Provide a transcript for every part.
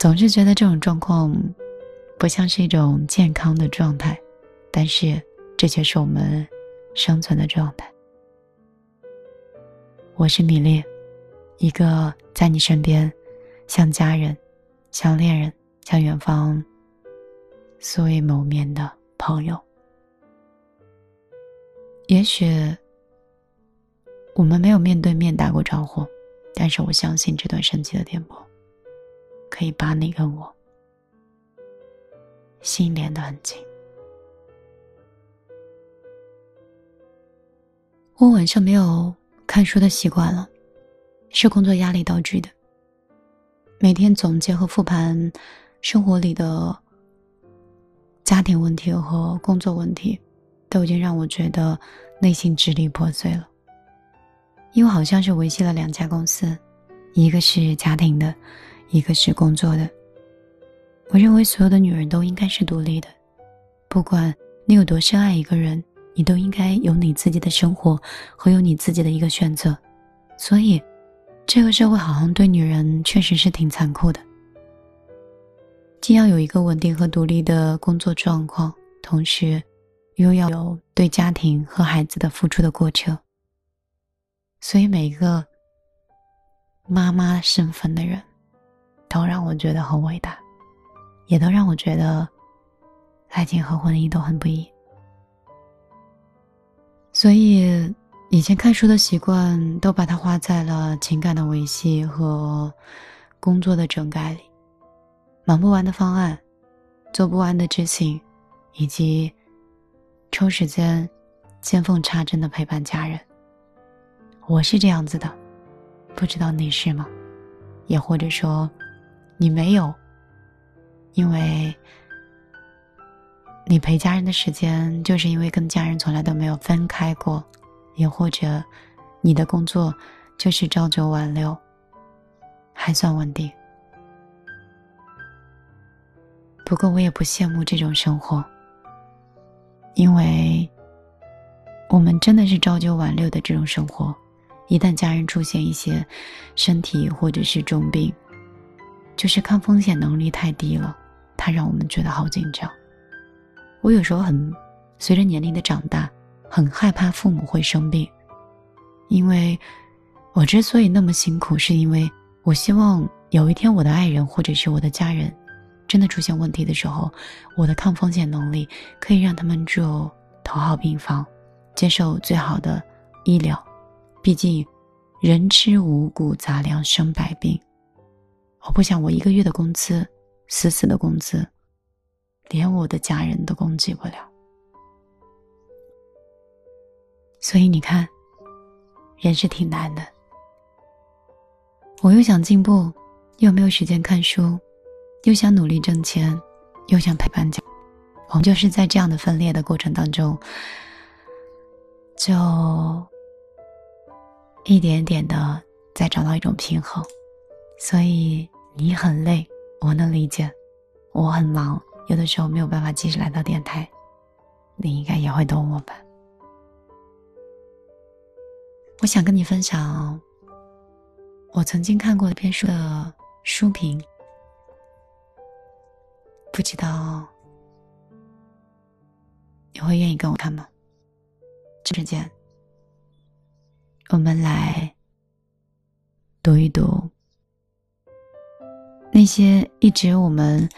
总是觉得这种状况不像是一种健康的状态，但是这却是我们生存的状态。我是米粒，一个在你身边，像家人、像恋人、像远方素未谋面的朋友。也许我们没有面对面打过招呼，但是我相信这段神奇的电波，可以把你跟我心连得很近。我晚上没有。看书的习惯了，是工作压力导致的。每天总结和复盘生活里的家庭问题和工作问题，都已经让我觉得内心支离破碎了。因为好像是维系了两家公司，一个是家庭的，一个是工作的。我认为所有的女人都应该是独立的，不管你有多深爱一个人。你都应该有你自己的生活和有你自己的一个选择，所以，这个社会好像对女人确实是挺残酷的。既要有一个稳定和独立的工作状况，同时，又要有对家庭和孩子的付出的过程。所以，每一个妈妈身份的人，都让我觉得很伟大，也都让我觉得，爱情和婚姻都很不易。所以，以前看书的习惯都把它花在了情感的维系和工作的整改里，忙不完的方案，做不完的执行，以及抽时间见缝插针的陪伴家人。我是这样子的，不知道你是吗？也或者说，你没有，因为。你陪家人的时间，就是因为跟家人从来都没有分开过，也或者，你的工作就是朝九晚六，还算稳定。不过我也不羡慕这种生活，因为，我们真的是朝九晚六的这种生活，一旦家人出现一些身体或者是重病，就是抗风险能力太低了，它让我们觉得好紧张。我有时候很，随着年龄的长大，很害怕父母会生病，因为，我之所以那么辛苦，是因为我希望有一天我的爱人或者是我的家人，真的出现问题的时候，我的抗风险能力可以让他们住头号病房，接受最好的医疗。毕竟，人吃五谷杂粮生百病，我不想我一个月的工资，死死的工资。连我的家人都供给不了，所以你看，人是挺难的。我又想进步，又没有时间看书，又想努力挣钱，又想陪伴家，我们就是在这样的分裂的过程当中，就一点点的在找到一种平衡。所以你很累，我能理解，我很忙。有的时候没有办法及时来到电台，你应该也会懂我吧？我想跟你分享我曾经看过一篇书的书评，不知道你会愿意跟我看吗？这时间，我们来读一读那些一直我们。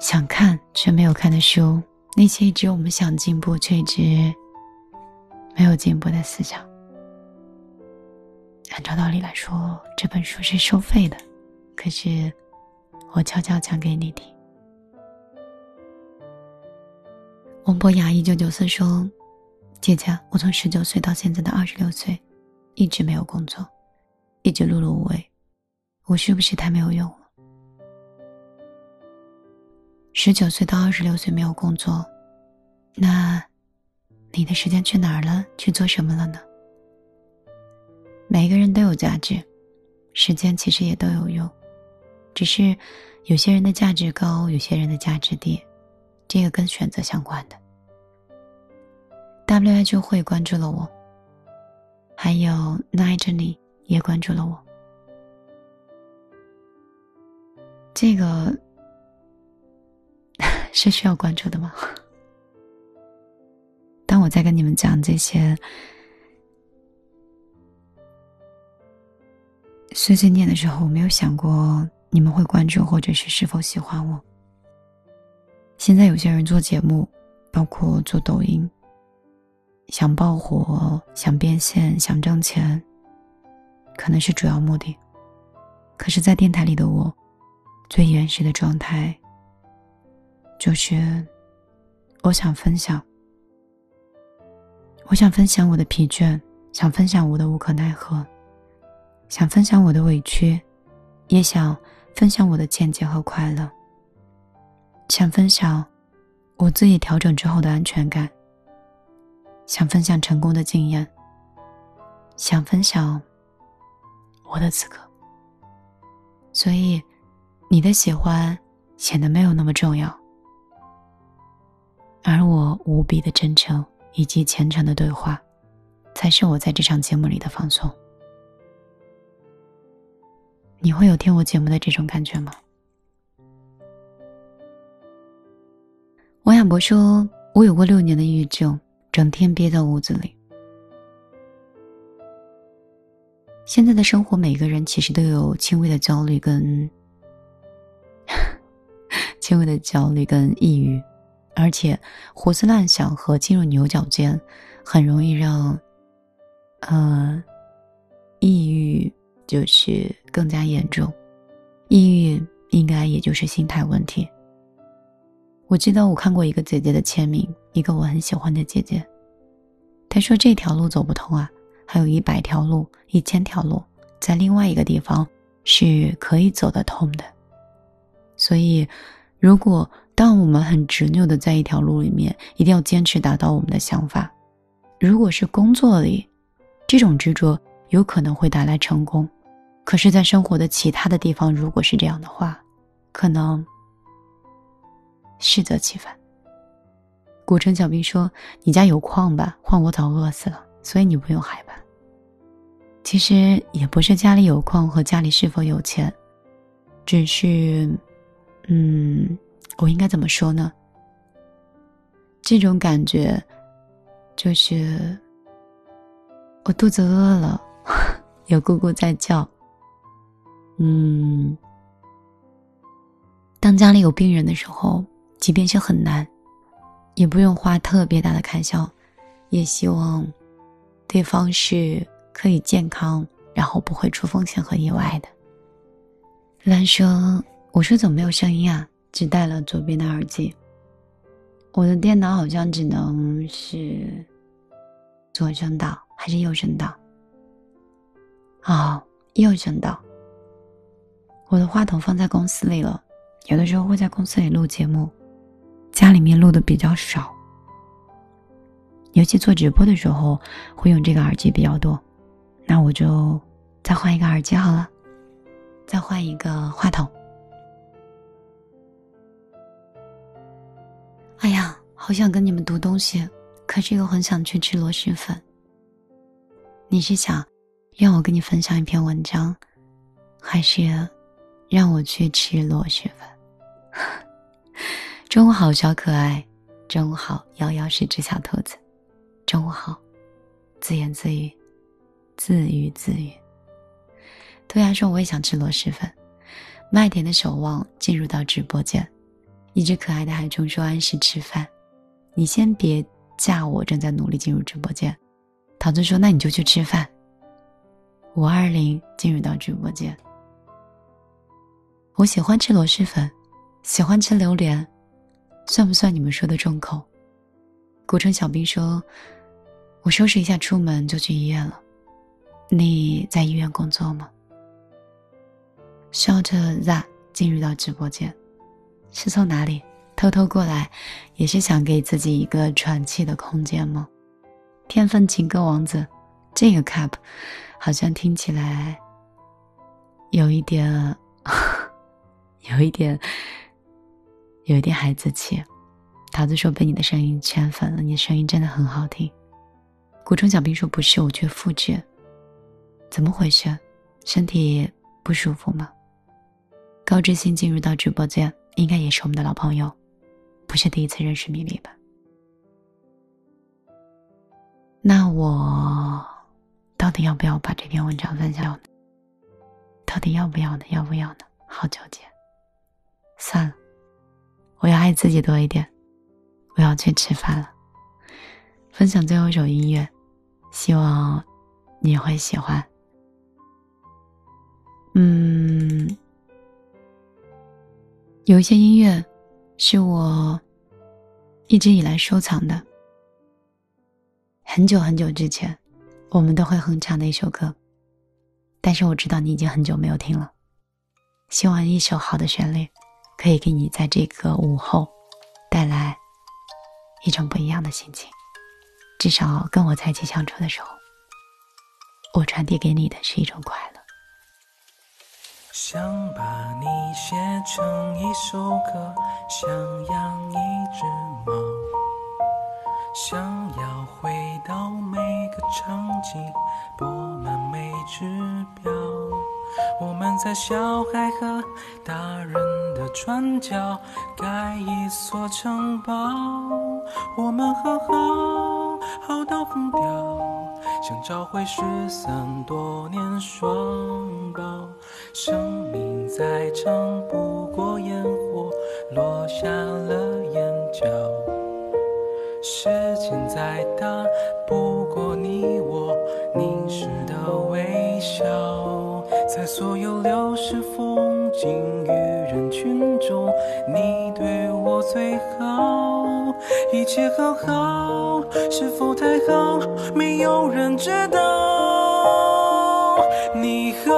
想看却没有看的书，那些一直我们想进步却一直没有进步的思想。按照道理来说，这本书是收费的，可是我悄悄讲给你听。王博雅一九九四说：“姐姐，我从十九岁到现在的二十六岁，一直没有工作，一直碌碌无为，我是不是太没有用了？”十九岁到二十六岁没有工作，那，你的时间去哪儿了？去做什么了呢？每个人都有价值，时间其实也都有用，只是有些人的价值高，有些人的价值低，这个跟选择相关的。W I 就会关注了我，还有 Night 你也关注了我。这个 是需要关注的吗？当我在跟你们讲这些碎碎念的时候，我没有想过你们会关注或者是是否喜欢我。现在有些人做节目，包括做抖音，想爆火、想变现、想挣钱，可能是主要目的。可是，在电台里的我，最原始的状态，就是我想分享，我想分享我的疲倦，想分享我的无可奈何，想分享我的委屈，也想分享我的见解和快乐。想分享我自己调整之后的安全感，想分享成功的经验，想分享我的此刻。所以，你的喜欢显得没有那么重要，而我无比的真诚以及虔诚的对话，才是我在这场节目里的放松。你会有听我节目的这种感觉吗？王亚博说：“我有过六年的抑郁症，整天憋在屋子里。现在的生活，每个人其实都有轻微的焦虑跟轻微的焦虑跟抑郁，而且胡思乱想和进入牛角尖，很容易让呃抑郁就是更加严重。抑郁应该也就是心态问题。”我记得我看过一个姐姐的签名，一个我很喜欢的姐姐。她说：“这条路走不通啊，还有一百条路、一千条路，在另外一个地方是可以走得通的。”所以，如果当我们很执拗的在一条路里面，一定要坚持达到我们的想法，如果是工作里，这种执着有可能会带来成功；可是，在生活的其他的地方，如果是这样的话，可能。适得其反。古城小兵说：“你家有矿吧？换我早饿死了，所以你不用害怕。”其实也不是家里有矿和家里是否有钱，只是，嗯，我应该怎么说呢？这种感觉，就是我肚子饿了，有姑姑在叫。嗯，当家里有病人的时候。即便是很难，也不用花特别大的开销，也希望对方是可以健康，然后不会出风险和意外的。兰说：“我说怎么没有声音啊？只戴了左边的耳机。我的电脑好像只能是左声道还是右声道？哦，右声道。我的话筒放在公司里了，有的时候会在公司里录节目。”家里面录的比较少，尤其做直播的时候会用这个耳机比较多，那我就再换一个耳机好了，再换一个话筒。好想跟你们读东西，可是又很想去吃螺蛳粉。你是想让我跟你分享一篇文章，还是让我去吃螺蛳粉？中午好，小可爱。中午好，瑶瑶是只小兔子。中午好，自言自语，自娱自语。突然说我也想吃螺蛳粉。麦田的守望进入到直播间，一只可爱的海虫说按时吃饭。你先别架我，正在努力进入直播间。桃子说那你就去吃饭。五二零进入到直播间。我喜欢吃螺蛳粉，喜欢吃榴莲。算不算你们说的重口？古城小兵说：“我收拾一下，出门就去医院了。你在医院工作吗？”笑着 Z 进入到直播间，是从哪里偷偷过来？也是想给自己一个喘气的空间吗？天分情歌王子，这个 cup 好像听起来有一点，有一点。有一点孩子气，桃子说被你的声音圈粉了，你的声音真的很好听。古城小兵说不是，我去复制。怎么回事？身体不舒服吗？高知心进入到直播间，应该也是我们的老朋友，不是第一次认识米粒吧？那我到底要不要把这篇文章分享呢？到底要不要呢？要不要呢？好纠结。算了，我要爱自己多一点。我要去吃饭了。分享最后一首音乐，希望你会喜欢。嗯，有一些音乐是我一直以来收藏的。很久很久之前，我们都会哼唱的一首歌，但是我知道你已经很久没有听了。希望一首好的旋律，可以给你在这个午后带来一种不一样的心情。至少跟我在一起相处的时候，我传递给你的是一种快乐。想把你写成一首歌，想养一只猫，想要回到每个场景，拨满每只表。我们在小孩和大人的转角盖一座城堡，我们和好好到疯掉，想找回失散多年双胞。生命再长不过烟火落下了眼角，时间再大不过你我凝视的微笑，在所有流逝风景与人群中，你对我最好，一切很好，是否太好，没有人知道，你和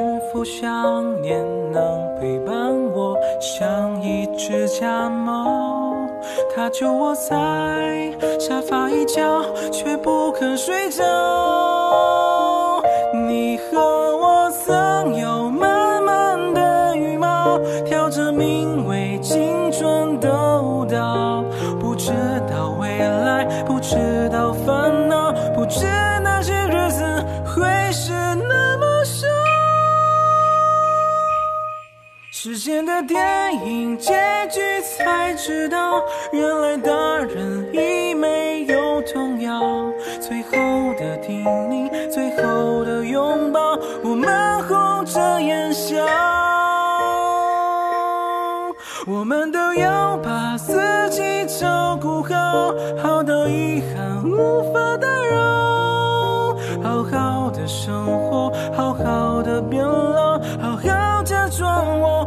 是否想念能陪伴我像一只家猫它就窝在沙发一角却不肯睡着你和时间的电影结局才知道原来大人已没有童谣。最后的叮咛最后的拥抱我们红着眼笑。我们都要把自己照顾好好到遗憾无法打扰。好好的生活好好的变老好好假装我